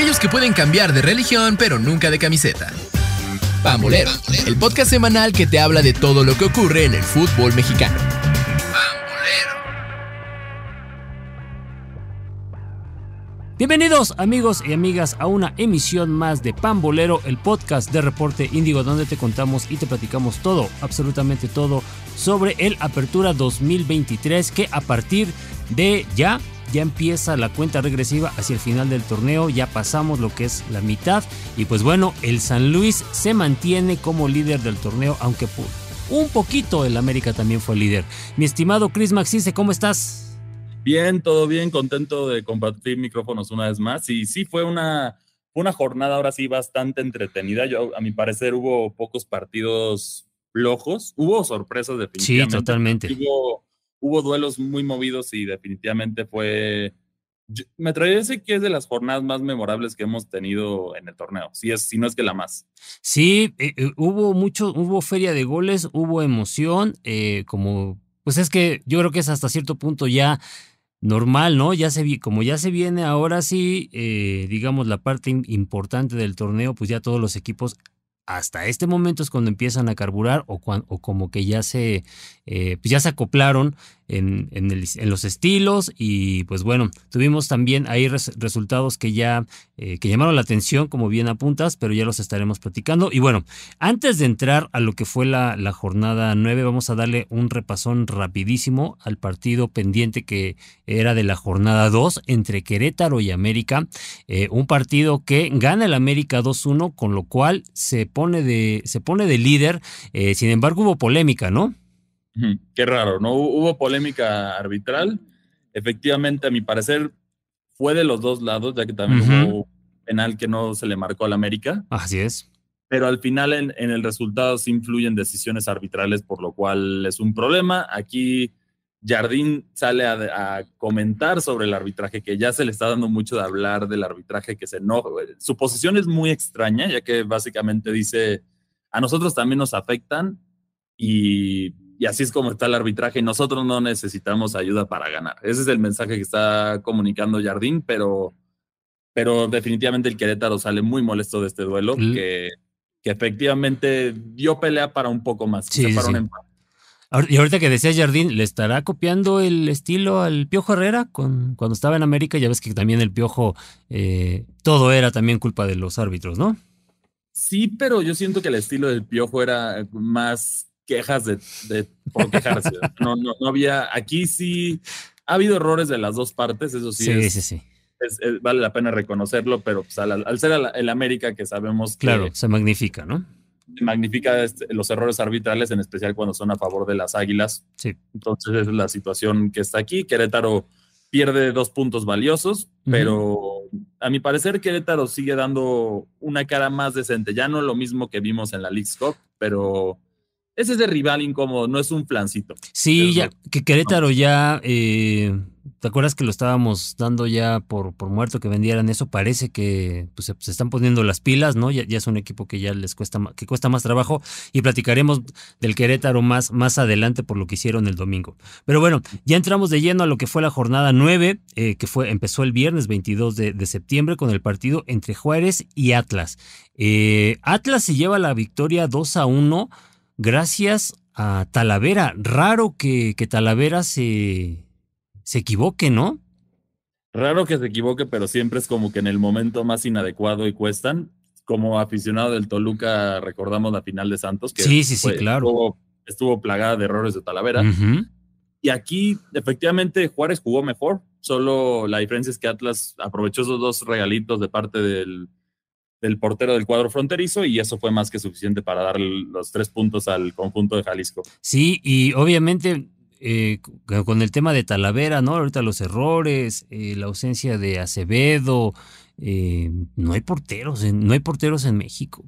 aquellos que pueden cambiar de religión pero nunca de camiseta. Pambolero, el podcast semanal que te habla de todo lo que ocurre en el fútbol mexicano. Bienvenidos amigos y amigas a una emisión más de Pambolero, el podcast de Reporte Índigo donde te contamos y te platicamos todo, absolutamente todo sobre el Apertura 2023 que a partir de ya ya empieza la cuenta regresiva hacia el final del torneo, ya pasamos lo que es la mitad y pues bueno, el San Luis se mantiene como líder del torneo, aunque por un poquito el América también fue líder. Mi estimado Chris Maxice, ¿cómo estás? Bien, todo bien, contento de compartir micrófonos una vez más y sí fue una, una jornada ahora sí bastante entretenida. Yo, a mi parecer hubo pocos partidos flojos, hubo sorpresas definitivamente. Sí, totalmente hubo duelos muy movidos y definitivamente fue, me atrevería a decir que es de las jornadas más memorables que hemos tenido en el torneo, si, es, si no es que la más. Sí, eh, eh, hubo mucho, hubo feria de goles, hubo emoción, eh, como, pues es que yo creo que es hasta cierto punto ya normal, ¿no? Ya se como ya se viene ahora sí, digamos, la parte importante del torneo, pues ya todos los equipos hasta este momento es cuando empiezan a carburar o, o como que ya se, pues ya se acoplaron en, los estilos y pues bueno, tuvimos también ahí resultados que ya eh, que llamaron la atención, como bien apuntas, pero ya los estaremos platicando. Y bueno, antes de entrar a lo que fue la, jornada 9, vamos a darle un repasón rapidísimo al partido pendiente que era de la jornada 2 entre Querétaro y América. Eh, un partido que gana el América 2-1, con lo cual se pone de, se pone de líder. Eh, sin embargo, hubo polémica, ¿no? Qué raro, ¿no? Hubo polémica arbitral. Efectivamente, a mi parecer, fue de los dos lados, ya que también hubo penal que no se le marcó al América. Así es. Pero al final en, el resultado sí influyen decisiones arbitrales, por lo cual es un problema. Aquí Jardín sale a, comentar sobre el arbitraje, que ya se le está dando mucho de hablar del arbitraje, que se no. Su posición es muy extraña, ya que básicamente dice, a nosotros también nos afectan y y así es como está el arbitraje. Nosotros no necesitamos ayuda para ganar. Ese es el mensaje que está comunicando Jardín, pero, pero definitivamente el Querétaro sale muy molesto de este duelo, que, que, efectivamente dio pelea para un poco más. Sí, Y ahorita que decía Jardín, ¿le estará copiando el estilo al Piojo Herrera con, cuando estaba en América? Ya ves que también el Piojo, eh, todo era también culpa de los árbitros, ¿no? Sí, pero yo siento que el estilo del Piojo era más quejas de, de por quejarse. no, no, no había, aquí sí ha habido errores de las dos partes, eso sí. Sí, sí, sí. vale la pena reconocerlo, pero pues, al, ser el América que sabemos que... Claro, se magnifica, ¿no? Magnifica este, los errores arbitrales, en especial cuando son a favor de las águilas. Sí. Entonces esa es la situación que está aquí. Querétaro pierde dos puntos valiosos, pero a mi parecer Querétaro sigue dando una cara más decente. Ya no lo mismo que vimos en la League Cup, pero ese es de rival incómodo, no es un flancito. Sí, ya, que Querétaro ya, eh, ¿te acuerdas que lo estábamos dando ya por, por muerto que vendieran eso? Parece que pues, se, están poniendo las pilas, ¿no? Ya, ya, es un equipo que ya les cuesta, que cuesta más trabajo y platicaremos del Querétaro más, más adelante por lo que hicieron el domingo. Pero bueno, ya entramos de lleno a lo que fue la jornada 9, eh, que fue, empezó el viernes 22 de, septiembre con el partido entre Juárez y Atlas. Eh, Atlas se lleva la victoria 2 a 1 gracias a Talavera. Raro que, que Talavera se, se equivoque, ¿no? Raro que se equivoque, pero siempre es como que en el momento más inadecuado y cuestan. Como aficionado del Toluca, recordamos la final de Santos, que sí, sí, sí, claro. Estuvo, plagada de errores de Talavera. Y aquí, efectivamente, Juárez jugó mejor. Solo la diferencia es que Atlas aprovechó esos dos regalitos de parte del, del portero del cuadro fronterizo y eso fue más que suficiente para dar los tres puntos al conjunto de Jalisco. Sí, y obviamente eh, con el tema de Talavera, ¿no? Ahorita los errores, eh, la ausencia de Acevedo, eh, no hay porteros, no hay porteros en México.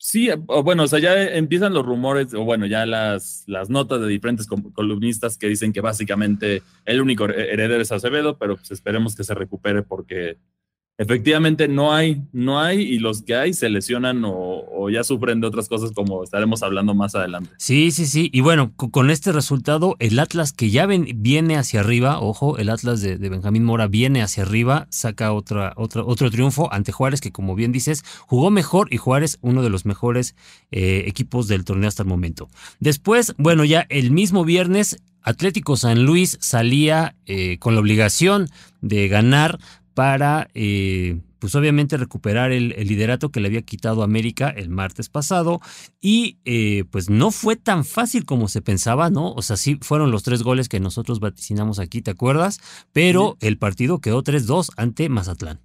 Sí, bueno, o sea, ya empiezan los rumores, o bueno, ya las, las notas de diferentes columnistas que dicen que básicamente el único heredero es Acevedo, pero pues esperemos que se recupere porque efectivamente no hay, no hay, y los que hay se lesionan o, ya sufren de otras cosas como estaremos hablando más adelante. Sí, sí, sí. Y bueno, con este resultado, el Atlas que ya viene hacia arriba, ojo, el Atlas de, Benjamín Mora viene hacia arriba, saca otra, otra, otro triunfo ante Juárez, que como bien dices, jugó mejor y Juárez uno de los mejores eh, equipos del torneo hasta el momento. Después, bueno, ya el mismo viernes, Atlético San Luis salía eh, con la obligación de ganar para, eh, pues obviamente, recuperar el, liderato que le había quitado América el martes pasado. Y eh, pues no fue tan fácil como se pensaba, ¿no? O sea, sí fueron los tres goles que nosotros vaticinamos aquí, ¿te acuerdas? Pero el partido quedó 3-2 ante Mazatlán.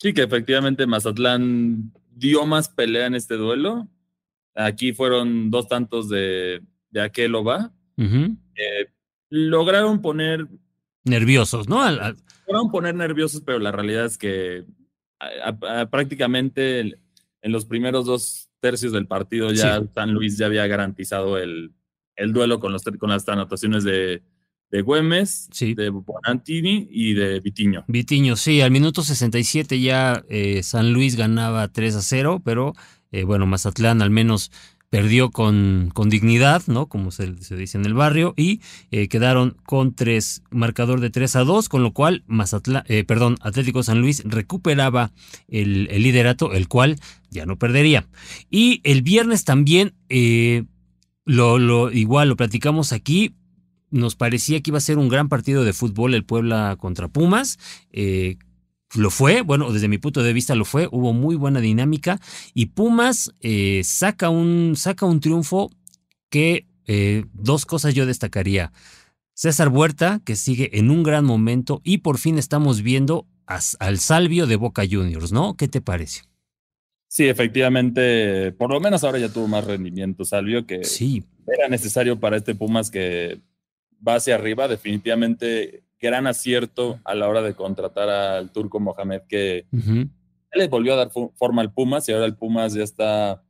Sí, que efectivamente Mazatlán dio más pelea en este duelo. Aquí fueron dos tantos de, de Aqueloba. Eh, lograron poner nerviosos, ¿no? fueron poner nerviosos, pero la realidad es que prácticamente en los primeros dos tercios del partido ya San Luis ya había garantizado el, el duelo con, los, con las anotaciones de, de Güemes, de Bonantini y de Vitiño. Vitiño, sí, al minuto 67 ya eh, San Luis ganaba 3 a 0, pero eh, bueno, Mazatlán al menos perdió con, con dignidad, ¿no? Como se, dice en el barrio, y eh, quedaron con tres, marcador de 3 a 2, con lo cual eh, perdón, Atlético San Luis recuperaba el, liderato, el cual ya no perdería. Y el viernes también, eh, lo, lo, igual lo platicamos aquí, nos parecía que iba a ser un gran partido de fútbol el Puebla contra Pumas. Eh, lo fue, bueno, desde mi punto de vista lo fue, hubo muy buena dinámica y Pumas eh, saca, un, saca un triunfo que eh, dos cosas yo destacaría. César Huerta, que sigue en un gran momento y por fin estamos viendo al Salvio de Boca Juniors, ¿no? ¿Qué te parece? Sí, efectivamente, por lo menos ahora ya tuvo más rendimiento Salvio, que sí. era necesario para este Pumas que va hacia arriba. Definitivamente gran acierto a la hora de contratar al turco Mohamed, que le volvió a dar forma al Pumas y ahora el Pumas ya está,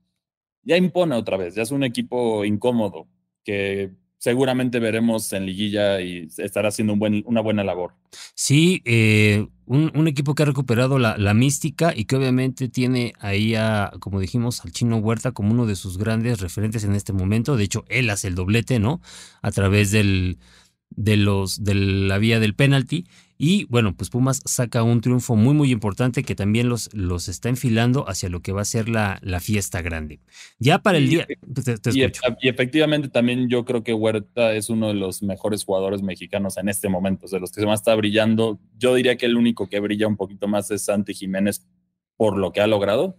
ya impone otra vez, ya es un equipo incómodo que seguramente veremos en liguilla y estará haciendo un buen, una buena labor. Sí, eh, un, equipo que ha recuperado la, la, mística y que obviamente tiene ahí a, como dijimos, al Chino Huerta como uno de sus grandes referentes en este momento. De hecho, él hace el doblete, ¿no? A través del, de, los, de la vía del penalti. Y bueno, pues Pumas saca un triunfo muy, muy importante que también los, los está enfilando hacia lo que va a ser la, la fiesta grande. Ya para el día. y, efectivamente también yo creo que Huerta es uno de los mejores jugadores mexicanos en este momento, de los que más está brillando. Yo diría que el único que brilla un poquito más es Santi Jiménez por lo que ha logrado,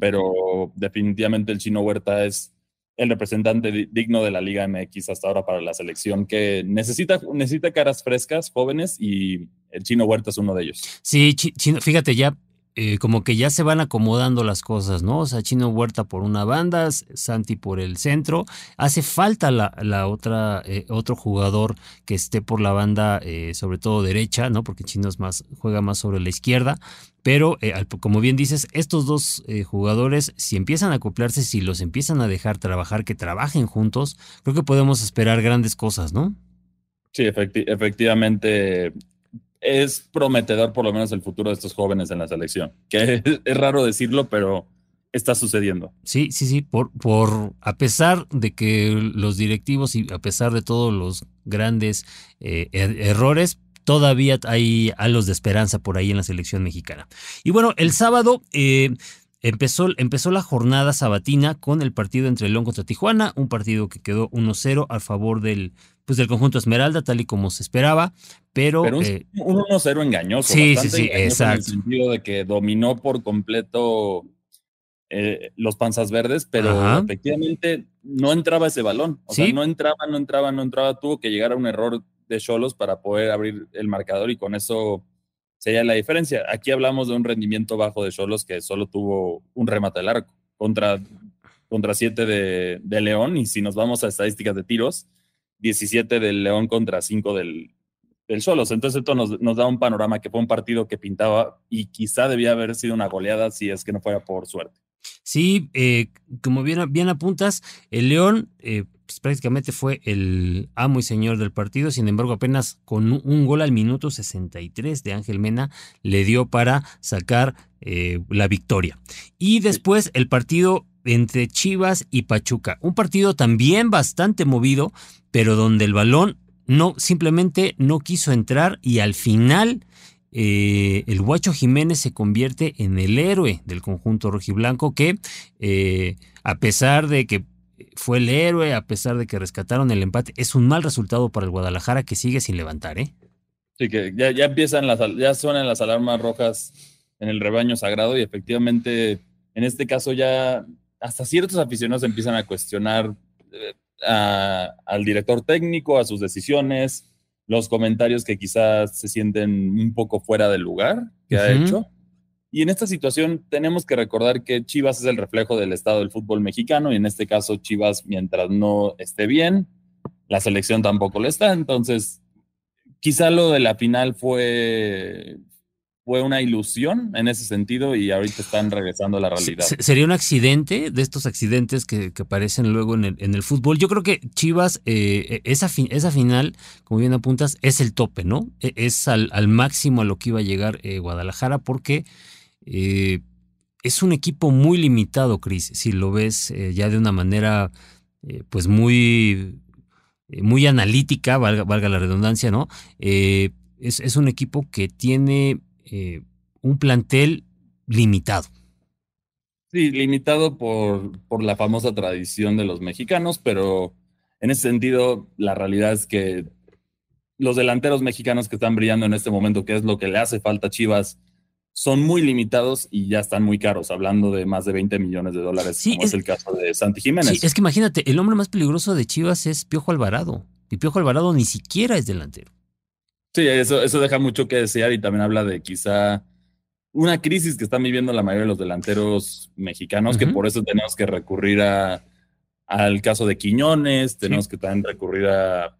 pero definitivamente el chino Huerta es el representante digno de la Liga MX hasta ahora para la selección, que necesita, necesita caras frescas, jóvenes, y el Chino Huerta es uno de ellos. Sí, Chino, fíjate, ya eh, como que ya se van acomodando las cosas, ¿no? O sea, Chino Huerta por una banda, Santi por el centro. Hace falta la, otra, eh, otro jugador que esté por la banda, eh, sobre todo derecha, ¿no? Porque Chino es más, juega más sobre la izquierda. Pero, como bien dices, estos dos jugadores, si empiezan a acoplarse, si los empiezan a dejar trabajar, que trabajen juntos, creo que podemos esperar grandes cosas, ¿no? Sí, efectivamente es prometedor por lo menos el futuro de estos jóvenes en la selección, que es, raro decirlo, pero está sucediendo. Sí, sí, sí, por, por a pesar de que los directivos y a pesar de todos los grandes eh, er, errores, todavía hay halos de esperanza por ahí en la selección mexicana. Y bueno, el sábado eh, empezó, empezó la jornada sabatina con el partido entre León contra Tijuana, un partido que quedó 1-0 a favor del, pues, del conjunto Esmeralda, tal y como se esperaba, pero... un, eh, 1-0 engañoso. Sí, sí, sí, exacto. En el sentido de que dominó por completo eh, los panzas verdes, pero efectivamente no entraba ese balón. O sea, no entraba, no entraba, no entraba. Tuvo que llegar a un error de Cholos para poder abrir el marcador y con eso sería la diferencia. Aquí hablamos de un rendimiento bajo de Cholos que solo tuvo un remate al arco contra, contra 7 de, de León y si nos vamos a estadísticas de tiros, 17 del León contra 5 del, del Solos. Entonces esto nos, da un panorama que fue un partido que pintaba y quizá debía haber sido una goleada si es que no fuera por suerte. Sí, eh, como bien, bien apuntas, el León eh, pues, prácticamente fue el amo y señor del partido. Sin embargo, apenas con un gol al minuto 63 de Ángel Mena le dio para sacar eh, la victoria. Y después el partido entre Chivas y Pachuca. Un partido también bastante movido, pero donde el balón no simplemente no quiso entrar y al final eh, el Guacho Jiménez se convierte en el héroe del conjunto rojiblanco que eh, a pesar de que fue el héroe, a pesar de que rescataron el empate, es un mal resultado para el Guadalajara que sigue sin levantar, ¿eh? Sí, que ya, ya empiezan las, ya suenan las alarmas rojas en el rebaño sagrado y efectivamente en este caso ya hasta ciertos aficionados empiezan a cuestionar al director técnico, a sus decisiones, los comentarios que quizás se sienten un poco fuera del lugar que ha hecho. Y en esta situación tenemos que recordar que Chivas es el reflejo del estado del fútbol mexicano y en este caso Chivas mientras no esté bien, la selección tampoco lo está. Entonces, quizá lo de la final fue, fue una ilusión en ese sentido y ahorita están regresando a la realidad. ¿Sería un accidente de estos accidentes que, aparecen luego en el, fútbol? Yo creo que Chivas, eh, esa, esa final, como bien apuntas, es el tope, ¿no? E, es al, máximo a lo que iba a llegar eh, Guadalajara porque eh, es un equipo muy limitado, Cris, si lo ves ya de una manera pues muy, muy analítica, valga, valga la redundancia, ¿no? Es, es un equipo que tiene eh, un plantel limitado. Sí, limitado por, por la famosa tradición de los mexicanos, pero en ese sentido, la realidad es que los delanteros mexicanos que están brillando en este momento, que es lo que le hace falta a Chivas, son muy limitados y ya están muy caros, hablando de más de 20 millones de dólares, como es, el caso de Santi Jiménez. Sí, es que imagínate, el hombre más peligroso de Chivas es Piojo Alvarado, y Piojo Alvarado ni siquiera es delantero. Sí, eso, eso deja mucho que desear y también habla de quizá una crisis que están viviendo la mayoría de los delanteros mexicanos, que por eso tenemos que recurrir a, al caso de Quiñones, tenemos que también recurrir a,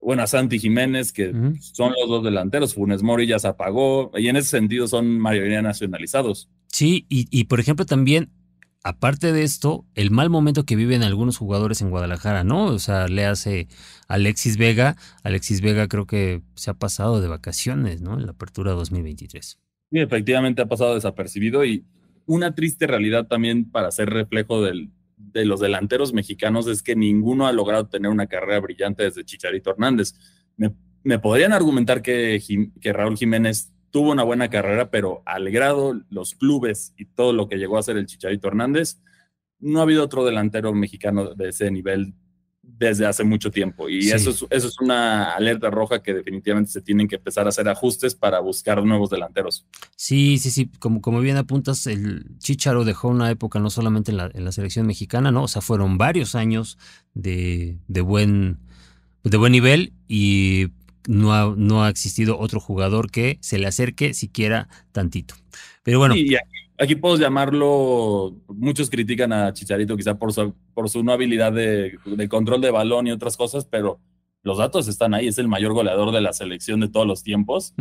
bueno, a Santi Jiménez, que son los dos delanteros, Funes Mori ya se apagó, y en ese sentido son mayoría nacionalizados. Sí, y, y por ejemplo también aparte de esto, el mal momento que viven algunos jugadores en Guadalajara, ¿no? O sea, le hace Alexis Vega. Alexis Vega creo que se ha pasado de vacaciones, ¿no? En la apertura 2023. Sí, efectivamente ha pasado desapercibido y una triste realidad también para ser reflejo del, de los delanteros mexicanos es que ninguno ha logrado tener una carrera brillante desde Chicharito Hernández. Me, podrían argumentar que, que Raúl Jiménez tuvo una buena carrera, pero al grado, los clubes y todo lo que llegó a ser el Chicharito Hernández, no ha habido otro delantero mexicano de ese nivel desde hace mucho tiempo. Y eso, es, eso es una alerta roja que definitivamente se tienen que empezar a hacer ajustes para buscar nuevos delanteros. Sí, sí, sí. Como, como bien apuntas, el Chicharo dejó una época no solamente en la, en la selección mexicana, ¿no? O sea, fueron varios años de, de, buen, de buen nivel y no ha, no ha existido otro jugador que se le acerque siquiera tantito. Pero bueno. Y aquí, puedo llamarlo, muchos critican a Chicharito quizá por su, por su no habilidad de, control de balón y otras cosas, pero los datos están ahí, es el mayor goleador de la selección de todos los tiempos.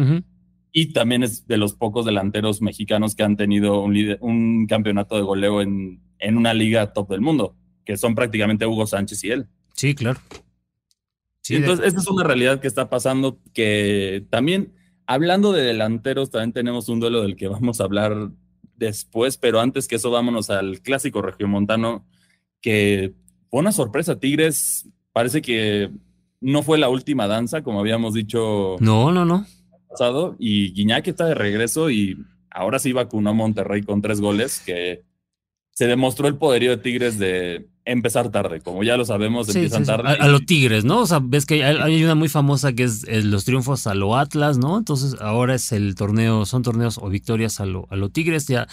Y también es de los pocos delanteros mexicanos que han tenido un, un campeonato de goleo en, en una liga top del mundo, que son prácticamente Hugo Sánchez y él. Sí, claro. Entonces, esta es una realidad que está pasando que también, hablando de delanteros, también tenemos un duelo del que vamos a hablar después, pero antes que eso, vámonos al clásico regiomontano, que fue una sorpresa. Tigres parece que no fue la última danza, como habíamos dicho. No, no, no. Pasado, y Guiñac está de regreso y ahora sí vacunó a Monterrey con tres goles, que se demostró el poderío de Tigres de empezar tarde, como ya lo sabemos, empiezan tarde. A, los Tigres, ¿no? O sea, ves que hay, una muy famosa que es, los triunfos a lo Atlas, ¿no? Entonces ahora es el torneo, son torneos o victorias a lo, a lo Tigres, ya.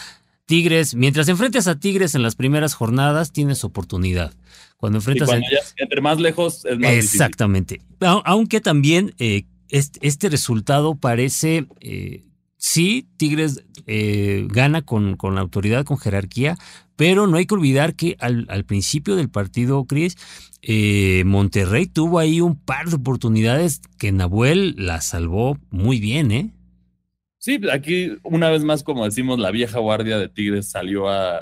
Tigres, mientras enfrentes a Tigres en las primeras jornadas, tienes oportunidad. Cuando enfrentas cuando ya, entre más lejos es más Exactamente. Aunque también eh, este, resultado parece eh, sí, Tigres eh, gana con, con, autoridad, con jerarquía, pero no hay que olvidar que al, principio del partido, Cris, eh, Monterrey tuvo ahí un par de oportunidades que Nahuel la salvó muy bien, ¿eh? Sí, aquí una vez más, como decimos, la vieja guardia de Tigres salió a,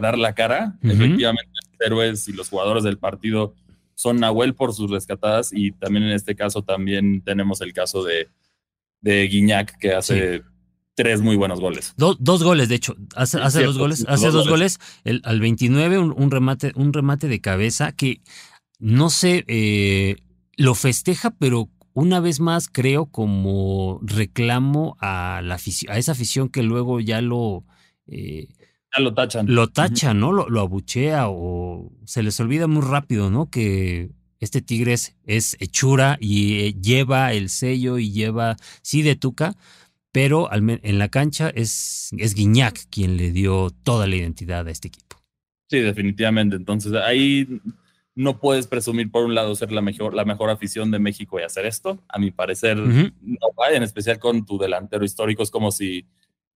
dar la cara. Efectivamente, los héroes y los jugadores del partido son Nahuel por sus rescatadas y también en este caso también tenemos el caso de, de Guiñac que hace tres muy buenos goles. dos goles, de hecho, hace, hace dos goles, hace dos, goles, el, al 29 un, remate, un remate de cabeza que no sé, eh, lo festeja, pero una vez más creo como reclamo a, la a esa afición que luego ya lo... Eh, ya lo tachan. Lo tachan, ¿no? Lo, lo, abuchea o se les olvida muy rápido, ¿no? Que este Tigres es hechura y eh, lleva el sello y lleva, sí, de Tuca, pero en la cancha es, es Guiñac quien le dio toda la identidad a este equipo. Sí, definitivamente. Entonces ahí no puedes presumir por un lado ser la mejor, la mejor afición de México y hacer esto. A mi parecer, no va, en especial con tu delantero histórico. Es como si,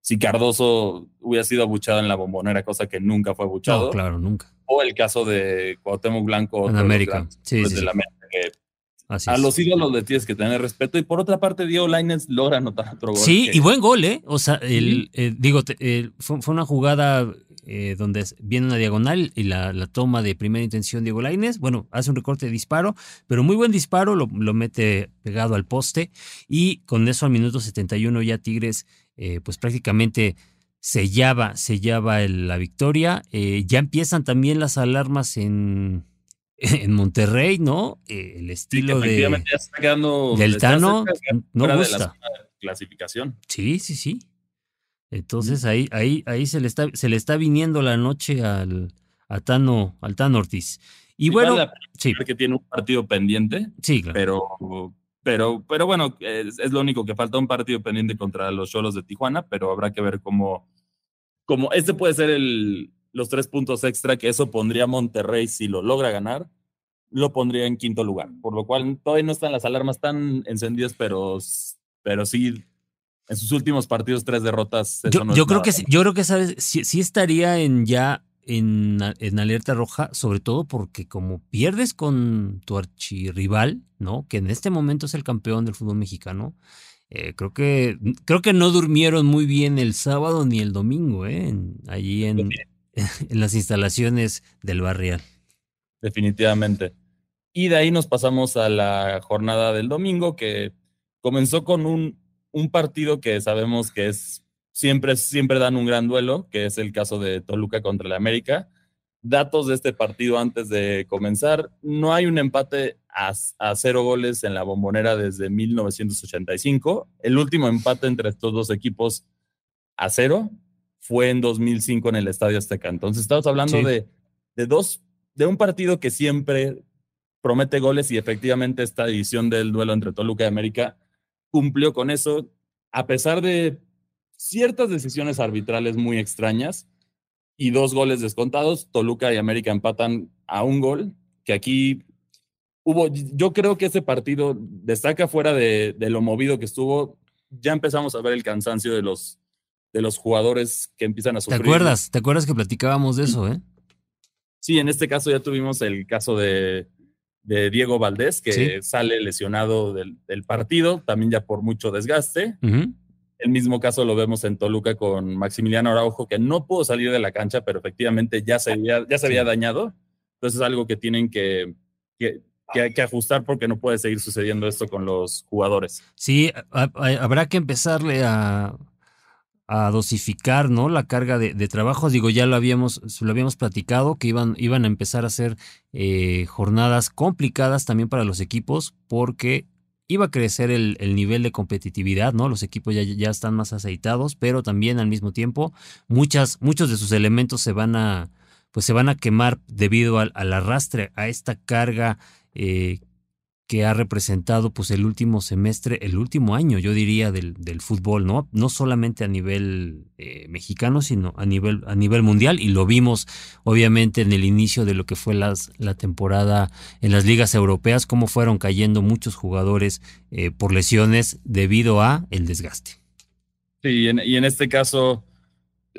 si Cardoso hubiera sido abuchado en la bombonera, cosa que nunca fue abuchado. No, claro, nunca. O el caso de Cuauhtémoc Blanco. En América. Sí, sí, a los ídolos le tienes que tener respeto. Y por otra parte, Diego Lainez logra anotar otro gol. Sí, y buen gol, ¿eh? O sea, el, eh, digo, fue, una jugada eh, donde viene una diagonal y la, toma de primera intención Diego Lainez. Bueno, hace un recorte de disparo, pero muy buen disparo, lo, mete pegado al poste. Y con eso al minuto 71 ya Tigres, eh, pues prácticamente sellaba, sellaba la victoria. ya empiezan también las alarmas en en Monterrey, ¿no? El estilo de, ya está quedando, del Tano no gusta. clasificación. Sí, sí, sí. Entonces ahí, ahí, ahí se le está, se le está viniendo la noche al, a Tano, al Tano Ortiz. Y bueno, sí. que tiene un partido pendiente. Sí, claro. Pero, pero, pero bueno, es, lo único que falta un partido pendiente contra los Cholos de Tijuana, pero habrá que ver cómo, cómo este puede ser el, los tres puntos extra que eso pondría a Monterrey si lo logra ganar, lo pondría en quinto lugar. Por lo cual todavía no están las alarmas tan encendidas, pero, pero sí, en sus últimos partidos, tres derrotas. yo, creo que, yo creo que sabes, sí, estaría en ya en, en, alerta roja, sobre todo porque como pierdes con tu archirrival, ¿no? Que en este momento es el campeón del fútbol mexicano. Eh, creo que creo que no durmieron muy bien el sábado ni el domingo, ¿eh? allí en, en las instalaciones del barrial. Definitivamente. Y de ahí nos pasamos a la jornada del domingo, que comenzó con un, un partido que sabemos que es siempre, siempre dan un gran duelo, que es el caso de Toluca contra el América. Datos de este partido antes de comenzar. No hay un empate a, a, cero goles en la bombonera desde 1985. El último empate entre estos dos equipos a cero fue en 2005 en el Estadio Azteca. Entonces estamos hablando de, de, dos, de un partido que siempre promete goles y efectivamente esta edición del duelo entre Toluca y América cumplió con eso, a pesar de ciertas decisiones arbitrales muy extrañas y dos goles descontados, Toluca y América empatan a un gol, que aquí hubo, yo creo que ese partido destaca fuera de, de lo movido que estuvo, ya empezamos a ver el cansancio de los de los jugadores que empiezan a sufrir. ¿Te acuerdas? ¿Te acuerdas que platicábamos de eso, eh? Sí, en este caso ya tuvimos el caso de, de Diego Valdés, que sale lesionado del, partido, también ya por mucho desgaste. El mismo caso lo vemos en Toluca con Maximiliano Araujo, que no pudo salir de la cancha, pero efectivamente ya se había, ya se había dañado. Entonces es algo que tienen que, que, que, ajustar porque no puede seguir sucediendo esto con los jugadores. Sí, habrá que empezarle a, a dosificar ¿no? la carga de, de, trabajos. Digo, ya lo habíamos, lo habíamos platicado, que iban, iban a empezar a ser eh, jornadas complicadas también para los equipos, porque iba a crecer el, el, nivel de competitividad, ¿no? Los equipos ya, ya están más aceitados, pero también al mismo tiempo muchas, muchos de sus elementos se van a, pues se van a quemar debido al, al arrastre, a esta carga eh, que ha representado pues el último semestre, el último año, yo diría, del, del fútbol, ¿no? No solamente a nivel eh, mexicano, sino a nivel, a nivel mundial, y lo vimos obviamente en el inicio de lo que fue las, la temporada en las ligas europeas, cómo fueron cayendo muchos jugadores eh, por lesiones debido a el desgaste. Sí, y en, y en este caso,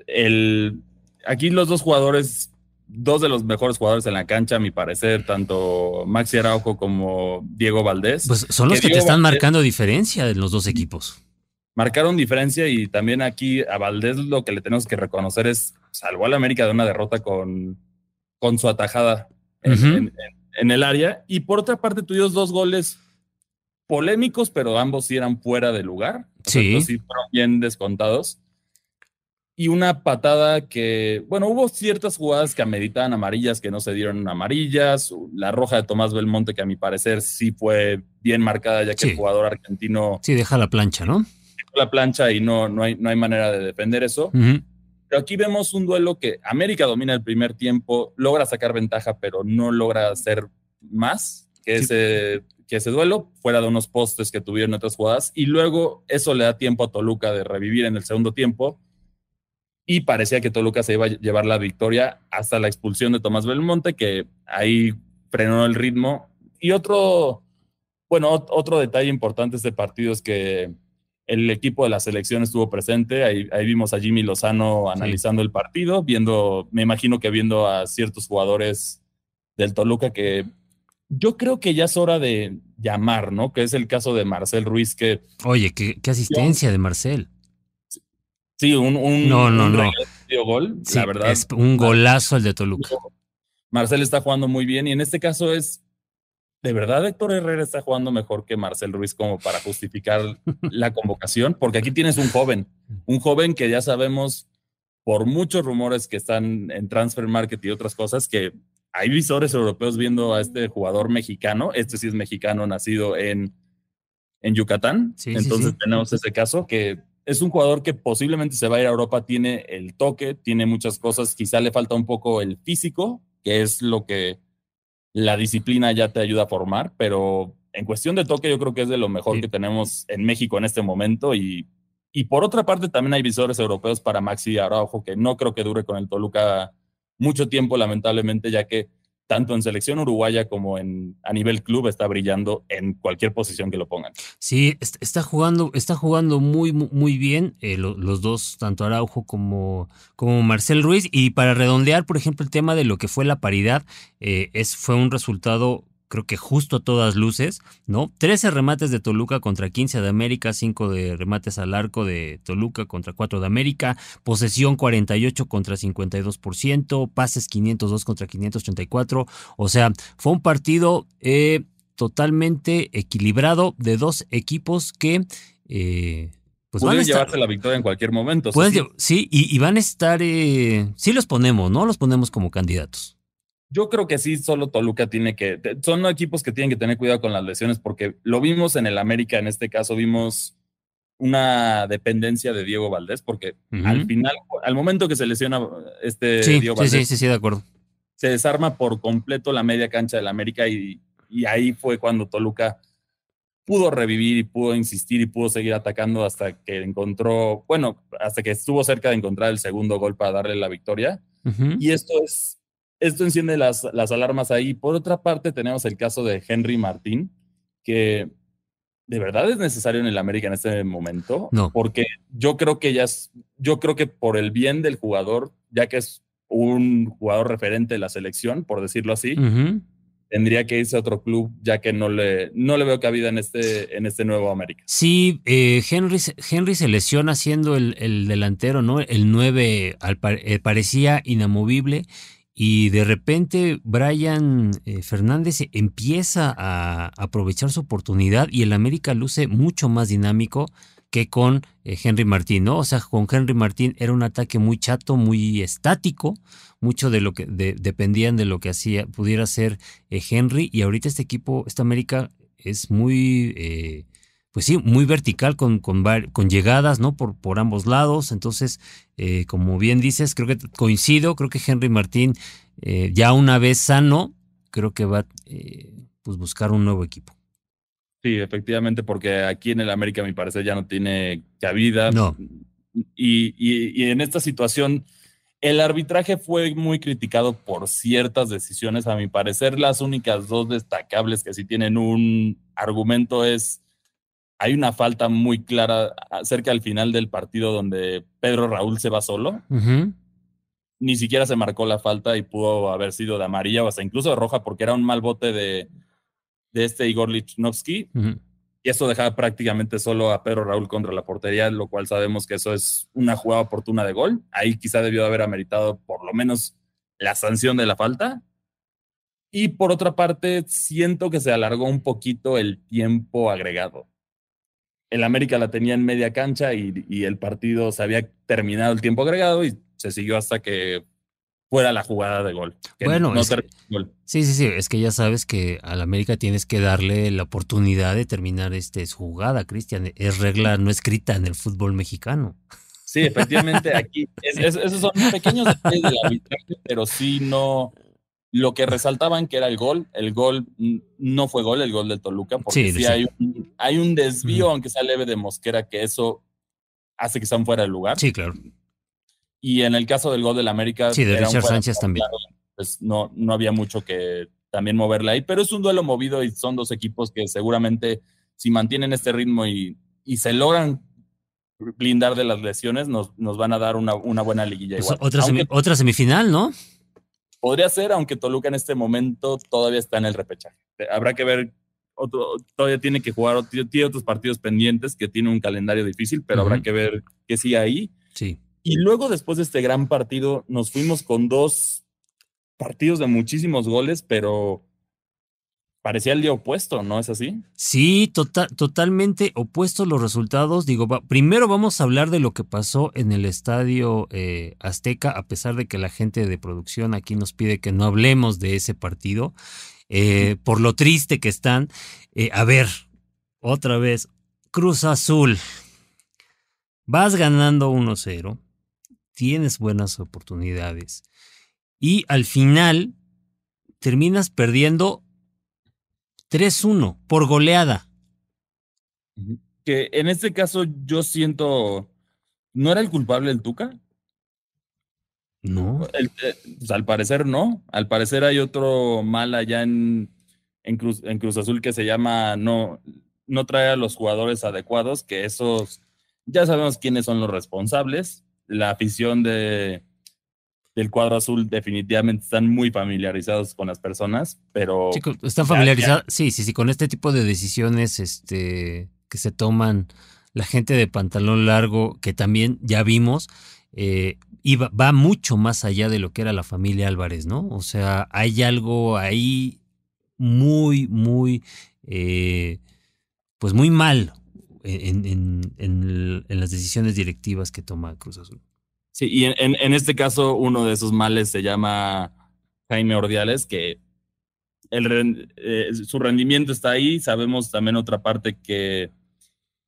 el, aquí los dos jugadores dos de los mejores jugadores en la cancha, a mi parecer, tanto Maxi Araujo como Diego Valdés. Pues son los que, te están marcando diferencia en los dos equipos. Marcaron diferencia y también aquí a Valdés lo que le tenemos que reconocer es salvó a la América de una derrota con, con su atajada en, en el área. Y por otra parte, tuvimos dos goles polémicos, pero ambos sí eran fuera de lugar. Sí. sí fueron bien descontados. Y una patada que, bueno, hubo ciertas jugadas que ameritaban amarillas que no se dieron amarillas. La roja de Tomás Belmonte, que a mi parecer sí fue bien marcada, ya que Sí. el jugador argentino Sí, deja la plancha, ¿no? dejó la plancha y no, no, hay, no hay manera de defender eso. Pero aquí vemos un duelo que América domina el primer tiempo, logra sacar ventaja, pero no logra hacer más que, Sí. ese, que ese duelo, fuera de unos postes que tuvieron otras jugadas. Y luego eso le da tiempo a Toluca de revivir en el segundo tiempo. Y parecía que Toluca se iba a llevar la victoria hasta la expulsión de Tomás Belmonte, que ahí frenó el ritmo. Y otro, bueno, ot- otro detalle importante de este partido es que el equipo de la selección estuvo presente. Ahí, ahí vimos a Jimmy Lozano analizando el partido, viendo, me imagino que viendo a ciertos jugadores del Toluca que yo creo que ya es hora de llamar, ¿no? Que es el caso de Marcel Ruiz, que Oye, qué, qué asistencia de Marcel. Sí, un, un, No, no, un no. gol, Sí, la verdad. es un golazo el de Toluca. Marcel está jugando muy bien y en este caso es, de verdad Héctor Herrera está jugando mejor que Marcel Ruiz como para justificar la convocación, porque aquí tienes un joven, un joven que ya sabemos por muchos rumores que están en transfer market y otras cosas que hay visores europeos viendo a este jugador mexicano, este sí es mexicano nacido en, en Yucatán, Sí, sí, entonces sí. tenemos ese caso que es un jugador que posiblemente se va a ir a Europa, tiene el toque, tiene muchas cosas, quizá le falta un poco el físico, que es lo que la disciplina ya te ayuda a formar, pero en cuestión de toque yo creo que es de lo mejor Sí. que tenemos en México en este momento y, y por otra parte también hay visores europeos para Maxi Araujo, que no creo que dure con el Toluca mucho tiempo lamentablemente, ya que tanto en selección uruguaya como en, a nivel club está brillando en cualquier posición que lo pongan. Sí, est- está jugando, está jugando muy, mu- muy bien eh, lo- los dos, tanto Araujo como, como Marcel Ruiz. Y para redondear, por ejemplo, el tema de lo que fue la paridad, eh, es, fue un resultado, creo que justo a todas luces, ¿no? 13 remates de Toluca contra 15 de América, 5 de remates al arco de Toluca contra 4 de América, posesión 48 contra 52%, pases 502 contra 584. O sea, fue un partido eh, totalmente equilibrado de dos equipos que eh, pues estar, llevarse la victoria en cualquier momento. pueden sí, y, y van a estar, eh, sí los ponemos, ¿no? Los ponemos como candidatos. Yo creo que sí, solo Toluca tiene que. Son equipos que tienen que tener cuidado con las lesiones porque lo vimos en el América, en este caso vimos una dependencia de Diego Valdés, porque al final, al momento que se lesiona este Sí, Diego Valdés, sí, sí, sí, de acuerdo. se desarma por completo la media cancha del América y, y ahí fue cuando Toluca pudo revivir y pudo insistir y pudo seguir atacando hasta que encontró, bueno, hasta que estuvo cerca de encontrar el segundo gol para darle la victoria. Y esto es, esto enciende las, las alarmas ahí. Por otra parte, tenemos el caso de Henry Martín, que de verdad es necesario en el América en este momento. No. Porque yo creo que ya es, yo creo que por el bien del jugador, ya que es un jugador referente de la selección, por decirlo así, tendría que irse a otro club, ya que no le, no le veo cabida en este, en este nuevo América. Sí, eh, Henry, se- Henry se lesiona siendo el, el delantero, ¿no? El 9 al eh, parecía inamovible y de repente Brian eh, Fernández empieza a aprovechar su oportunidad y el América luce mucho más dinámico que con eh, Henry Martín, ¿no? O sea, con Henry Martín era un ataque muy chato, muy estático, mucho de lo que de- dependían de lo que hacía, pudiera hacer eh, Henry y ahorita este equipo, esta América es muy eh, pues sí, muy vertical con, con, con llegadas, ¿no? Por, por ambos lados. Entonces, eh, como bien dices, creo que coincido, creo que Henry Martín, eh, ya una vez sano, creo que va eh, pues buscar un nuevo equipo. Sí, efectivamente, porque aquí en el América, a mi parecer, ya no tiene cabida. No. Y, y- y en esta situación, el arbitraje fue muy criticado por ciertas decisiones. A mi parecer, las únicas dos destacables que sí tienen un argumento es, hay una falta muy clara cerca al final del partido donde Pedro Raúl se va solo. Ni siquiera se marcó la falta y pudo haber sido de amarilla o hasta incluso de roja porque era un mal bote de, de este Igor Lichnowsky y eso dejaba prácticamente solo a Pedro Raúl contra la portería, lo cual sabemos que eso es una jugada oportuna de gol. Ahí quizá debió de haber ameritado por lo menos la sanción de la falta. Y por otra parte, siento que se alargó un poquito el tiempo agregado. El América la tenía en media cancha y, y el partido se había terminado el tiempo agregado y se siguió hasta que fuera la jugada de gol. Bueno, sí, sí, sí, es que ya sabes que al América tienes que darle la oportunidad de terminar este, su jugada, Cristian. Es regla no escrita en el fútbol mexicano. Sí, efectivamente, aquí esos son pequeños detalles de la pero sí no. Lo que resaltaban que era el gol, el gol no fue gol, el gol de Toluca, porque sí, hay, un, hay un desvío, aunque sea leve de Mosquera, que eso hace que estén fuera del lugar. Sí, claro. Y en el caso del gol del América. Sí, de Richard Sánchez también. pues no, no había mucho que también moverle ahí, pero es un duelo movido y son dos equipos que seguramente, si mantienen este ritmo y, y se logran blindar de las lesiones, nos, nos van a dar una, una buena liguilla. Pues otra, otra semifinal, ¿no? Podría ser, aunque Toluca en este momento todavía está en el repechaje. Habrá que ver, otro, todavía tiene que jugar, tiene otros partidos pendientes que tiene un calendario difícil, pero habrá que ver qué sí ahí. Sí. Y luego, después de este gran partido, nos fuimos con dos partidos de muchísimos goles, pero parecía el día opuesto, ¿no es así? Sí, tota-, totalmente opuestos los resultados. Digo, primero vamos a hablar de lo que pasó en el estadio eh, Azteca, a pesar de que la gente de producción aquí nos pide que no hablemos de ese partido, eh, por lo triste que están. Eh, a ver, otra vez, Cruz Azul. Vas ganando 1-0 tienes buenas oportunidades y al final terminas perdiendo 3-1 por goleada. Que en este caso yo siento, ¿no era el culpable el Tuca? No. Eh, pues, al parecer no. Al parecer hay otro mal allá en, en, Cruz, en Cruz Azul que se llama no, no trae a los jugadores adecuados, que esos ya sabemos quiénes son los responsables la afición de, del cuadro azul definitivamente están muy familiarizados con las personas, pero... Sí, están familiarizados, sí, sí, sí, con este tipo de decisiones este, que se toman la gente de pantalón largo, que también ya vimos, eh, va mucho más allá de lo que era la familia Álvarez, ¿no? O sea, hay algo ahí muy, muy, eh, pues muy mal en, las decisiones directivas que toma Cruz Azul. Sí, y en, este caso uno de esos males se llama Jaime Ordiales, que el, eh, su rendimiento está ahí. Sabemos también otra parte que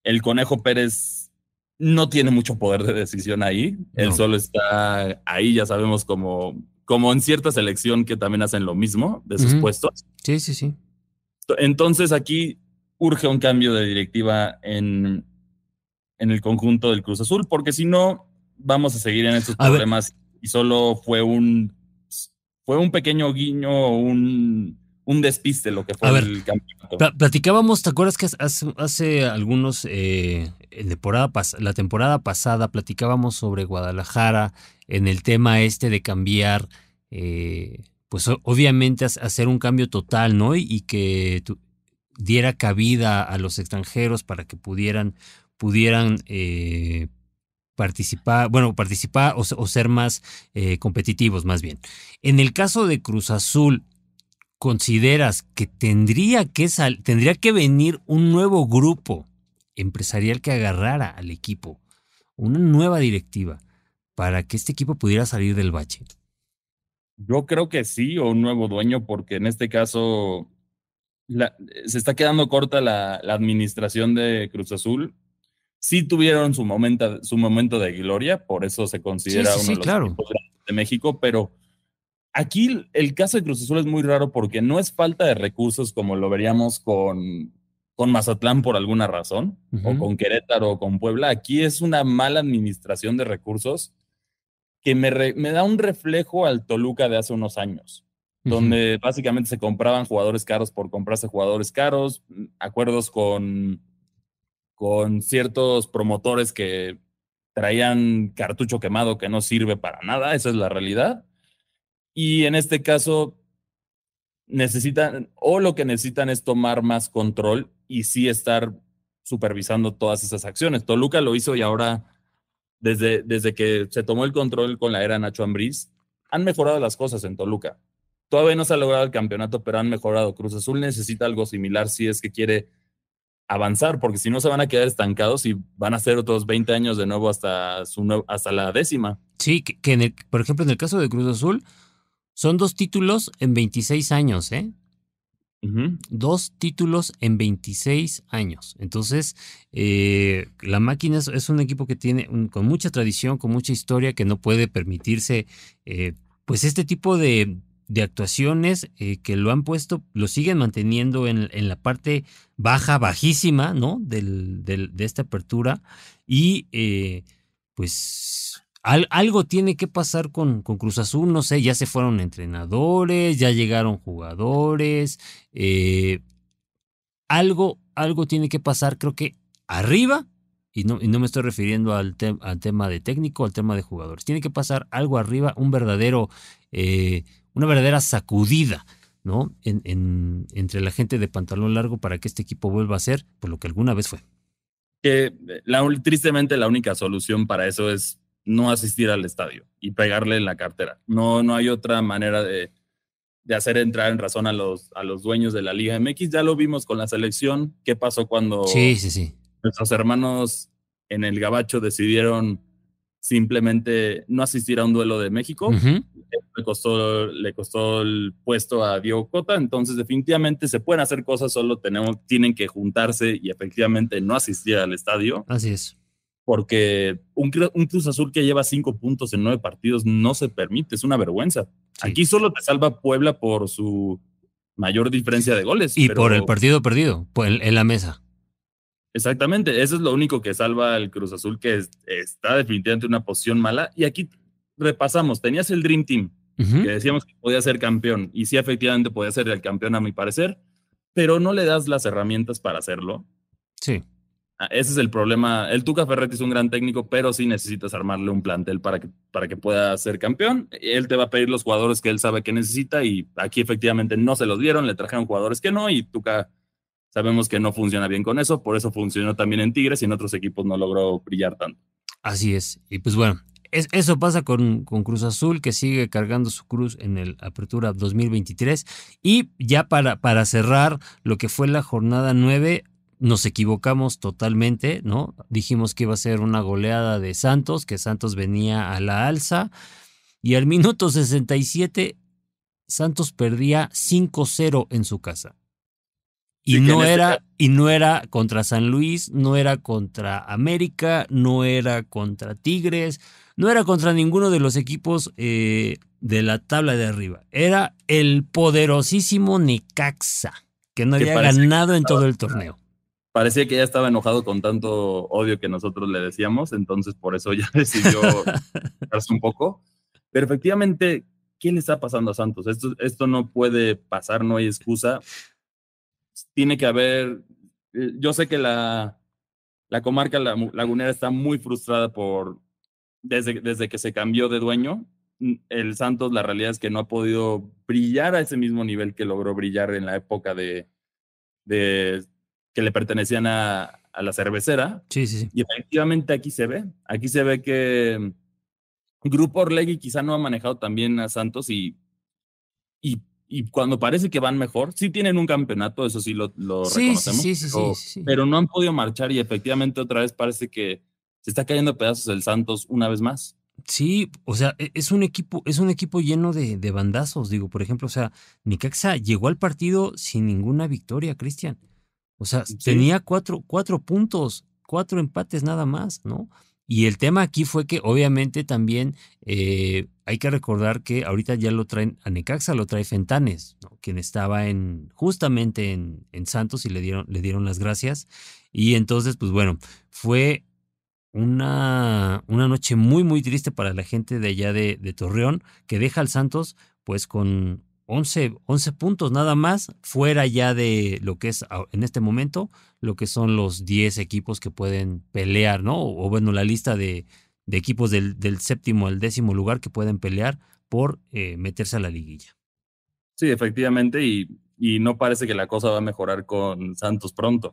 el Conejo Pérez no tiene mucho poder de decisión ahí. Él solo está ahí, ya sabemos, como, como en cierta selección que también hacen lo mismo de sus puestos. Sí, sí, sí. Entonces aquí urge un cambio de directiva en, en el conjunto del Cruz Azul, porque si no, vamos a seguir en estos problemas y solo fue un, fue un pequeño guiño, un, un despiste lo que fue el campeonato. platicábamos, ¿te acuerdas que hace, hace algunos, eh, temporada la temporada pasada platicábamos sobre Guadalajara en el tema este de cambiar, eh, pues obviamente hacer un cambio total, ¿no? Y, que diera cabida a los extranjeros para que pudieran, pudieran eh, participar, bueno, participar o, ser más eh, competitivos, más bien. En el caso de Cruz Azul, ¿consideras que tendría que, tendría que venir un nuevo grupo empresarial que agarrara al equipo, una nueva directiva, para que este equipo pudiera salir del bache? Yo creo que sí, o un nuevo dueño, porque en este caso se está quedando corta la, administración de Cruz Azul. Sí tuvieron su momento, su momento de gloria, por eso se considera uno de los equipos de México, pero aquí el caso de Cruz Azul es muy raro porque no es falta de recursos como lo veríamos con, con Mazatlán por alguna razón, o con Querétaro o con Puebla. Aquí es una mala administración de recursos que me, me da un reflejo al Toluca de hace unos años donde básicamente se compraban jugadores caros por comprarse jugadores caros, mm, acuerdos con, con ciertos promotores que traían cartucho quemado que no sirve para nada, esa es la realidad. Y en este caso necesitan, o lo que necesitan es tomar más control y sí estar supervisando todas esas acciones. Toluca lo hizo y ahora, desde, desde que se tomó el control con la era Nacho Ambriz, han mejorado las cosas en Toluca todavía no se ha logrado el campeonato, pero han mejorado. Cruz Azul necesita algo similar si es que quiere avanzar, porque si no se van a quedar estancados y van a ser otros 20 años de nuevo hasta, su, hasta la décima. Sí, que, en el, por ejemplo, en el caso de Cruz Azul, son dos títulos en 26 años, ¿eh? Dos títulos en 26 años. Entonces, eh, la máquina es, un equipo que tiene con mucha tradición, con mucha historia, que no puede permitirse, eh, pues, este tipo de, de actuaciones eh, que lo han puesto, lo siguen manteniendo en, en la parte baja, bajísima, ¿no? Del, del, de esta apertura. Y eh, pues algo tiene que pasar con, con, Cruz Azul, no sé, ya se fueron entrenadores, ya llegaron jugadores. Eh, algo, algo tiene que pasar, creo que arriba. Y no, y no me estoy refiriendo al, al tema de técnico, al tema de jugadores. Tiene que pasar algo arriba, un verdadero una verdadera sacudida, ¿no? En, entre la gente de pantalón largo para que este equipo vuelva a ser por lo que alguna vez fue. Que la, tristemente la única solución para eso es no asistir al estadio y pegarle en la cartera. No, no hay otra manera de, de hacer entrar en razón a los, a los dueños de la Liga MX. Ya lo vimos con la selección. ¿Qué pasó cuando sí, sí, sí. nuestros hermanos en el Gabacho decidieron simplemente no asistir a un duelo de México? le costó, le costó el puesto a Diego Cota, entonces definitivamente se pueden hacer cosas, solo tenemos, tienen que juntarse y efectivamente no asistir al estadio. Así es. Porque un, Cruz Azul que lleva cinco puntos en nueve partidos no se permite, es una vergüenza. Aquí solo te salva Puebla por su mayor diferencia de goles. Y por el partido perdido, en, en la mesa. Exactamente, eso es lo único que salva al Cruz Azul, que está definitivamente en una posición mala. Y aquí repasamos, tenías el Dream Team, que decíamos que podía ser campeón, y sí, efectivamente podía ser el campeón a mi parecer, pero no le das las herramientas para hacerlo. Sí. Ah, ese es el problema. El Tuca Ferretti es un gran técnico, pero sí necesitas armarle un plantel para que, para que pueda ser campeón. Él te va a pedir los jugadores que él sabe que necesita y aquí efectivamente no se los dieron, le trajeron jugadores que no y Tuca sabemos que no funciona bien con eso, por eso funcionó también en Tigres y en otros equipos no logró brillar tanto. Así es. Y pues bueno, eso pasa con, con, Cruz Azul, que sigue cargando su cruz en el Apertura 2023. Y ya para, para cerrar lo que fue la jornada 9, nos equivocamos totalmente, ¿no? Dijimos que iba a ser una goleada de Santos, que Santos venía a la alza. Y al minuto 67, Santos perdía 5-0 en su casa. Y no este era, y no era contra San Luis, no era contra América, no era contra Tigres, no era contra ninguno de los equipos eh, de la tabla de arriba. Era el poderosísimo Necaxa, que no había ganado en todo el torneo. Parecía que ya estaba enojado con tanto odio que nosotros le decíamos, entonces por eso ya decidió un poco. Pero efectivamente, ¿qué le está pasando a Santos? Esto, esto no puede pasar, no hay excusa. Tiene que haber, eh, yo sé que la, la comarca lagunera está muy frustrada por, desde, desde que se cambió de dueño, el Santos, la realidad es que no ha podido brillar a ese mismo nivel que logró brillar en la época de, de que le pertenecían a, a la cervecera. Sí, sí, sí. Y efectivamente aquí se ve, aquí se ve que Grupo Orlegui quizá no ha manejado también a Santos y, y, y, cuando parece que van mejor, sí tienen un campeonato, eso sí lo, lo reconocemos, sí, sí, sí, pero no han podido marchar y efectivamente otra vez parece que se está cayendo a pedazos el Santos una vez más. Sí, o sea, e, es un equipo, es un equipo lleno de, de bandazos. Digo, por ejemplo, o sea, Nicaxa llegó al partido sin ninguna victoria, Cristian. O sea, tenía cuatro, cuatro puntos, cuatro empates nada más, ¿no? Y el tema aquí fue que obviamente también eh, hay que recordar que ahorita ya lo traen a Necaxa, lo trae Fentanes, ¿no? quien estaba en justamente en, en, Santos y le dieron, le dieron las gracias. Y entonces, pues bueno, fue una, una noche muy, muy triste para la gente de allá de, de Torreón, que deja al Santos pues con 11, 11, puntos nada más, fuera ya de lo que es en este momento, lo que son los 10 equipos que pueden pelear, ¿no? O bueno, la lista de, de equipos del, del, séptimo al décimo lugar que pueden pelear por eh, meterse a la liguilla. Sí, efectivamente, y, y no parece que la cosa va a mejorar con Santos pronto.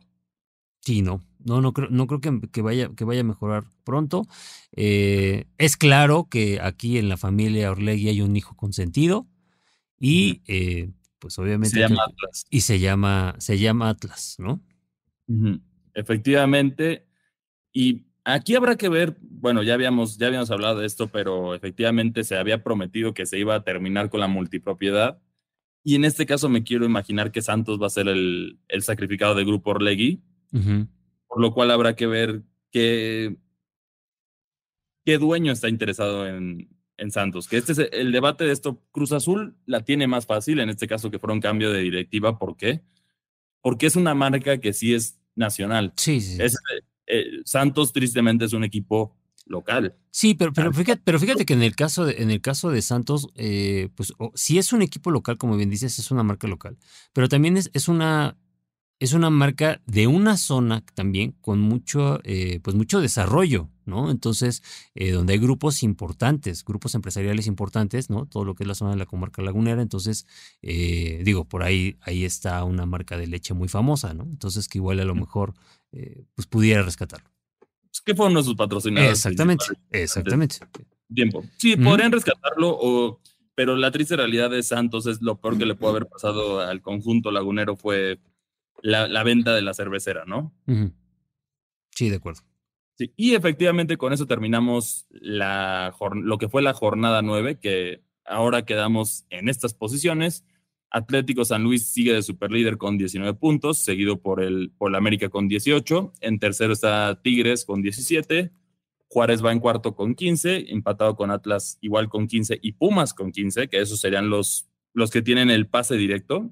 Sí, no, no, no creo, no creo que, vaya, que vaya a mejorar pronto. Eh, es claro que aquí en la familia Orlegui hay un hijo consentido Y eh, pues obviamente. Se llama Atlas. Y se llama, se llama Atlas, ¿no? Efectivamente. Y aquí habrá que ver, bueno, ya habíamos, ya habíamos hablado de esto, pero efectivamente se había prometido que se iba a terminar con la multipropiedad. Y en este caso me quiero imaginar que Santos va a ser el, el sacrificado de Grupo Orlegui, por lo cual habrá que ver qué, qué dueño está interesado en, en Santos. Que este es el debate de esto. Cruz Azul la tiene más fácil, en este caso que fuera un cambio de directiva. ¿Por qué? Porque es una marca que sí es nacional. Sí, sí. Eh, Santos, tristemente, es un equipo local. Sí, pero, pero, fíjate, pero fíjate que en el caso de, en el caso de Santos, eh, pues si es un equipo local, como bien dices, es una marca local. Pero también es, es una es una marca de una zona también con mucho, eh, pues mucho desarrollo, ¿no? Entonces, eh, donde hay grupos importantes, grupos empresariales importantes, ¿no? Todo lo que es la zona de la comarca lagunera. Entonces, eh, digo, por ahí, ahí está una marca de leche muy famosa, ¿no? Entonces, que igual a lo mejor, pues pudiera rescatarlo. ¿Qué fueron sus patrocinadores? Exactamente, exactamente. Tiempo. Sí, podrían rescatarlo o pero la triste realidad de Santos es lo peor que le puede haber pasado al conjunto lagunero fue la, venta de la cervecera, ¿no? Sí, de acuerdo. Sí, y efectivamente con eso terminamos la, lo que fue la jornada 9, que ahora quedamos en estas posiciones. Atlético San Luis sigue de superlíder con 19 puntos, seguido por el, por la América con 18. En tercero está Tigres con 17. Juárez va en cuarto con 15, empatado con Atlas igual con 15 y Pumas con 15, que esos serían los, los que tienen el pase directo.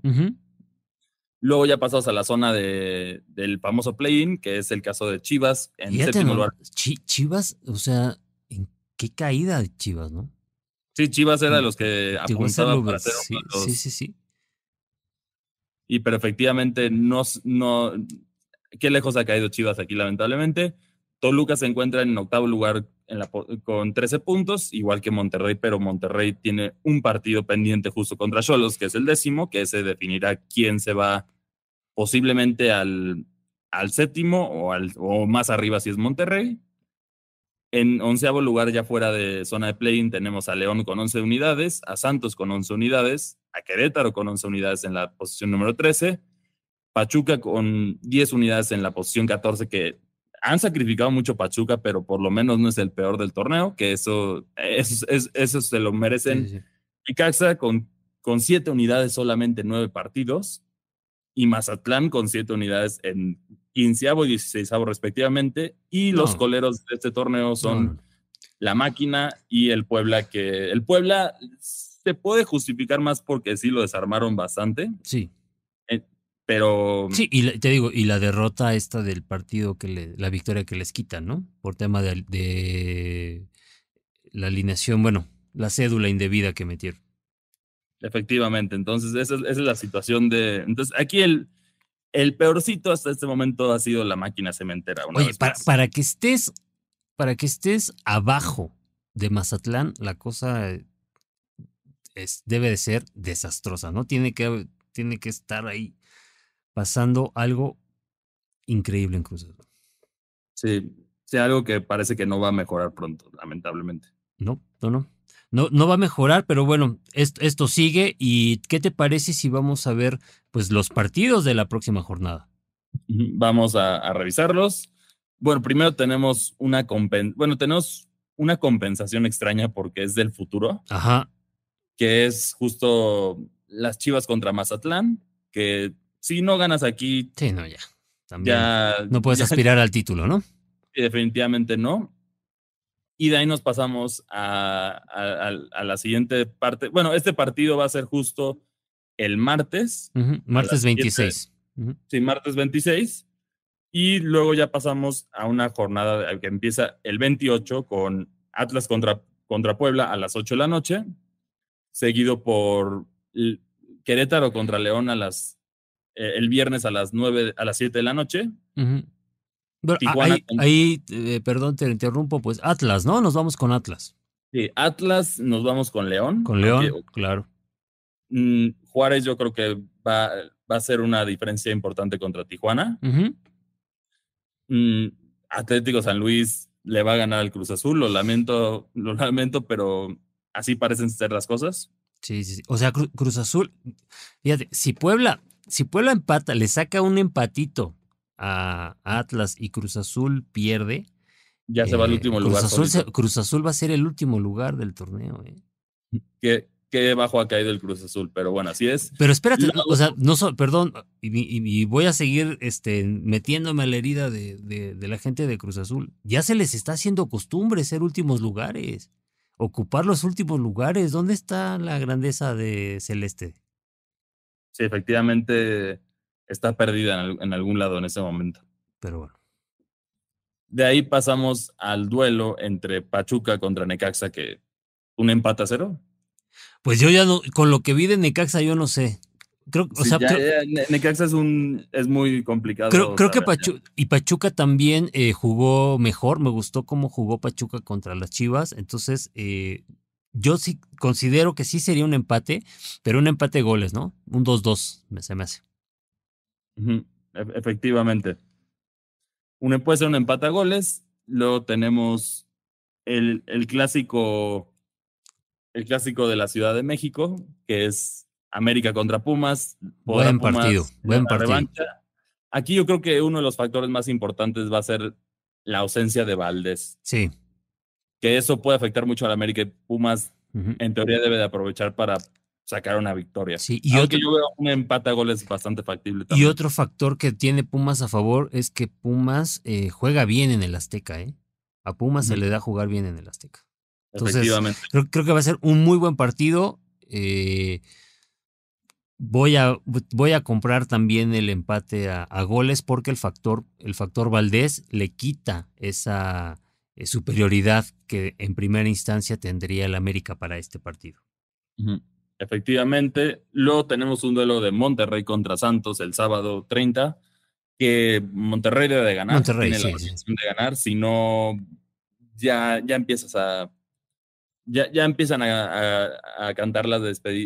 Luego ya pasamos a la zona de, del famoso play-in, que es el caso de Chivas en séptimo lugar. Chivas, o sea, ¿en qué caída de Chivas, no? Sí, Chivas era de los que apuntaba para sí, sí, sí, sí. Y pero efectivamente no, no, qué lejos ha caído Chivas aquí, lamentablemente. Toluca se encuentra en octavo lugar con 13 puntos, igual que Monterrey, pero Monterrey tiene un partido pendiente justo contra Cholos, que es el décimo, que ese definirá quién se va posiblemente al, al séptimo o, al, o más arriba si es Monterrey. En onceavo lugar, ya fuera de zona de play tenemos a León con 11 unidades, a Santos con 11 unidades, a Querétaro con 11 unidades en la posición número 13, Pachuca con 10 unidades en la posición 14, que han sacrificado mucho Pachuca, pero por lo menos no es el peor del torneo, que eso, eso, eso, se lo merecen. Y Caxa con, con 7 unidades solamente 9 partidos, y Mazatlán con siete unidades en quinceavo y dieciséisavo respectivamente. Y los coleros de este torneo son la máquina y el Puebla, que el Puebla se puede justificar más porque sí lo desarmaron bastante. Sí. Eh, pero. Sí, y te digo, y la derrota esta del partido que le, la victoria que les quitan, ¿no? Por tema de, de la alineación, bueno, la cédula indebida que metieron. Efectivamente, entonces esa, es la situación de... Entonces aquí el, el peorcito hasta este momento ha sido la máquina cementera. Oye, para, que estés, para que estés abajo de Mazatlán, la cosa es, debe de ser desastrosa, ¿no? Tiene que, tiene que estar ahí pasando algo increíble en Cruz Sí, sí, algo que parece que no va a mejorar pronto, lamentablemente. No, no, no no, no va a mejorar, pero bueno, esto, sigue. ¿Y qué te parece si vamos a ver pues, los partidos de la próxima jornada? Vamos a, revisarlos. Bueno, primero tenemos una bueno, tenemos una compensación extraña porque es del futuro. Ajá. Que es justo las Chivas contra Mazatlán, que si no ganas aquí. Sí, no, ya. También no puedes aspirar al título, ¿no? Definitivamente no. Y de ahí nos pasamos a, la siguiente parte. Bueno, este partido va a ser justo el martes. Martes 26. Sí, martes 26. Y luego ya pasamos a una jornada que empieza el 28 con Atlas contra, contra Puebla a las 8 de la noche, seguido por Querétaro contra León a las, eh, el viernes a las 9, a las 7 de la noche ahí, eh, perdón, te interrumpo, pues Atlas, ¿no? Nos vamos con Atlas. Sí, Atlas, nos vamos con León. Con León, claro. Mm, Juárez yo creo que va, va, a ser una diferencia importante contra Tijuana. Mm, Atlético San Luis le va a ganar al Cruz Azul, lo lamento, lo lamento, pero así parecen ser las cosas. Sí, sí, sí. O sea, Cruz Azul, fíjate, si Puebla, si Puebla empata, le saca un empatito a Atlas y Cruz Azul pierde. Ya se va al eh, último Cruz lugar. Azul, Cruz Azul va a ser el último lugar del torneo. Eh. Que qué bajo ha caído el Cruz Azul, pero bueno, así es. Pero espérate, o sea, no perdón, y, voy a seguir este, metiéndome a la herida de, de, la gente de Cruz Azul. Ya se les está haciendo costumbre ser últimos lugares, ocupar los últimos lugares. ¿Dónde está la grandeza de Celeste? Sí, efectivamente está perdida en, en algún lado en ese momento. Pero bueno. De ahí pasamos al duelo entre Pachuca contra Necaxa, que un empate a cero. Pues yo ya no, con lo que vi de Necaxa, yo no sé. Creo, o sea, Necaxa es un es muy complicado. Creo, creo que Pachuca y Pachuca también eh, jugó mejor. Me gustó cómo jugó Pachuca contra las Chivas. Entonces, eh, yo sí considero que sí sería un empate, pero un empate de goles, ¿no? Un 2-2, se me hace. Efectivamente. Un, puede ser un empate a goles. Luego tenemos el, el clásico el clásico de la Ciudad de México, que es América contra Pumas. Buen partido, buen partido. Aquí yo creo que uno de los factores más importantes va a ser la ausencia de Valdés. Sí. Que eso puede afectar mucho a la América y Pumas, en teoría, debe de aprovechar para sacar una victoria. Sí, y Aunque yo veo un empate a goles bastante factible. También. Y otro factor que tiene Pumas a favor es que Pumas eh, juega bien en el Azteca, ¿eh? A Pumas se le da jugar bien en el Azteca. Entonces, creo, creo, que va a ser un muy buen partido. Eh, voy, a, voy a comprar también el empate a, goles porque el factor, el factor Valdés le quita esa eh, superioridad que en primera instancia tendría el América para este partido. Efectivamente. Luego tenemos un duelo de Monterrey contra Santos el sábado 30, que Monterrey debe de ganar. Monterrey, tiene la de ganar, si no, ya, ya empiezas a ya, ya empiezan a, a, cantar las,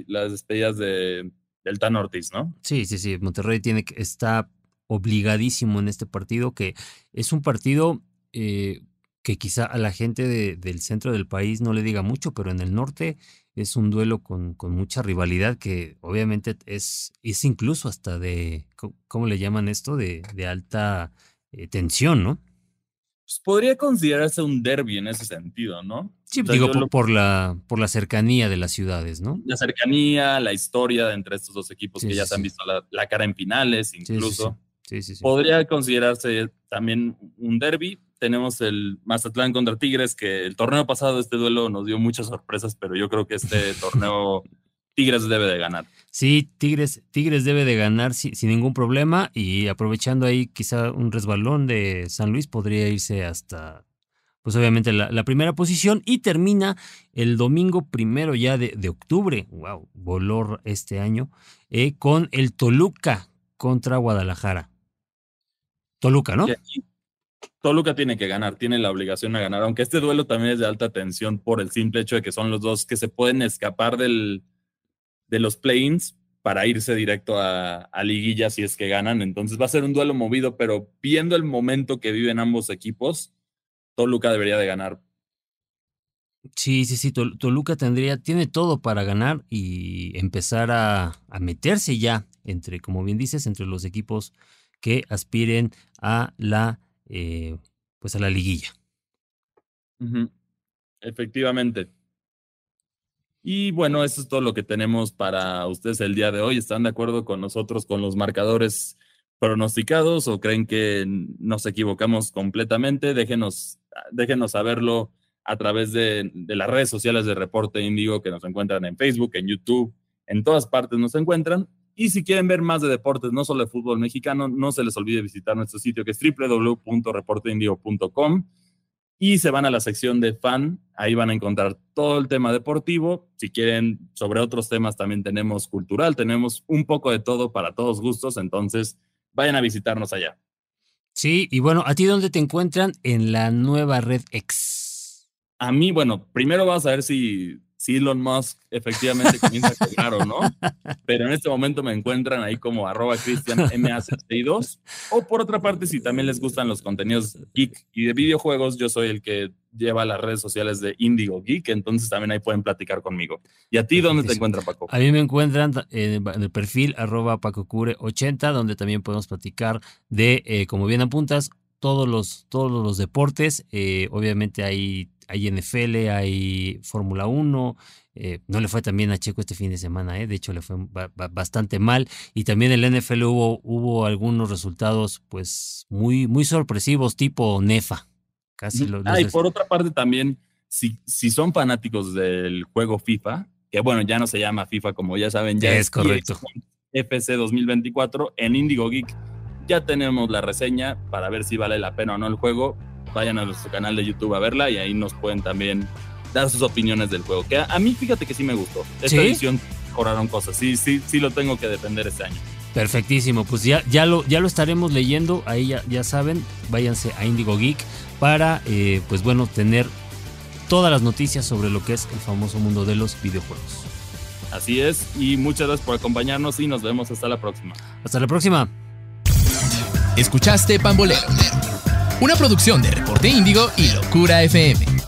las despedidas de, del Tan ¿no? Sí, sí, sí. Monterrey tiene que, está obligadísimo en este partido, que es un partido eh, que quizá a la gente del centro del país no le diga mucho, pero en el norte es un duelo con, con mucha rivalidad que obviamente es, es incluso hasta de, ¿cómo le llaman esto? De, de alta eh, tensión, ¿no? Pues, podría considerarse un derby en ese sentido, ¿no? Sí, digo, por, la, por la cercanía de las ciudades, ¿no? La cercanía, la historia entre estos dos equipos que ya se han visto la, cara en finales, incluso. Sí, sí, sí. Podría considerarse también un derby. Tenemos el Mazatlán contra Tigres, que el torneo pasado, este duelo nos dio muchas sorpresas, pero yo creo que este torneo Tigres debe de ganar. Sí, Tigres, Tigres debe de ganar sin, ningún problema y aprovechando ahí quizá un resbalón de San Luis podría irse hasta, pues obviamente la, primera posición y termina el domingo primero ya de, octubre, wow, voló este año, eh, con el Toluca contra Guadalajara. Toluca, ¿no? Toluca tiene que ganar, tiene la obligación de ganar, aunque este duelo también es de alta tensión por el simple hecho de que son los dos que se pueden escapar del, de los play-ins para irse directo a, a, liguilla si es que ganan. Entonces va a ser un duelo movido, pero viendo el momento que viven ambos equipos, Toluca debería de ganar. Sí, sí, sí, Toluca tendría, tiene todo para ganar y empezar a, a meterse ya entre, como bien dices, entre los equipos que aspiren a la, eh, pues a la liguilla. Efectivamente. Y bueno, eso es todo lo que tenemos para ustedes el día de hoy. ¿Están de acuerdo con nosotros con los marcadores pronosticados o creen que nos equivocamos completamente? Déjenos, déjenos saberlo a través de, las redes sociales de Reporte Índigo que nos encuentran en Facebook, en YouTube, en todas partes nos encuentran. Y si quieren ver más de deportes, no solo de fútbol mexicano, no se les olvide visitar nuestro sitio que es www.reporteindigo.com y se van a la sección de fan, ahí van a encontrar todo el tema deportivo. Si quieren sobre otros temas también tenemos cultural, tenemos un poco de todo para todos gustos, entonces vayan a visitarnos allá. Sí, y bueno, ¿a ti dónde te encuentran en la nueva red X? A mí, bueno, primero vamos a ver si, si Elon Musk efectivamente comienza a cobrar o no, pero en este momento me encuentran ahí como arroba cristianma62 o por otra parte si también les gustan los contenidos geek y de videojuegos, yo soy el que lleva las redes sociales de Indigo Geek, entonces también ahí pueden platicar conmigo. ¿Y a ti dónde te encuentra Paco? A mí me encuentran en el perfil arroba pacocure80, donde también podemos platicar de, eh, como bien apuntas, todos los, todos los deportes. Eh, obviamente hay hay NFL, hay Fórmula 1. Eh, no le fue también a Checo este fin de semana, eh, de hecho le fue bastante mal. Y también en el NFL hubo, hubo algunos resultados pues muy, muy sorpresivos, tipo Nefa. Casi los, ah, y por otra parte también, si, si son fanáticos del juego FIFA, que bueno, ya no se llama FIFA como ya saben, ya es, correcto. FC 2024 en Indigo Geek. Ya tenemos la reseña para ver si vale la pena o no el juego vayan a nuestro canal de YouTube a verla y ahí nos pueden también dar sus opiniones del juego. Que a, mí fíjate que sí me gustó. Esta edición mejoraron cosas. Sí, sí, sí lo tengo que defender este año. Perfectísimo, pues ya, ya, lo, ya lo estaremos leyendo, ahí ya, ya saben, váyanse a Indigo Geek para, eh, pues bueno, tener todas las noticias sobre lo que es el famoso mundo de los videojuegos. Así es, y muchas gracias por acompañarnos y nos vemos hasta la próxima. Hasta la próxima. Escuchaste Pambolero una producción de Reporte Índigo y Locura FM.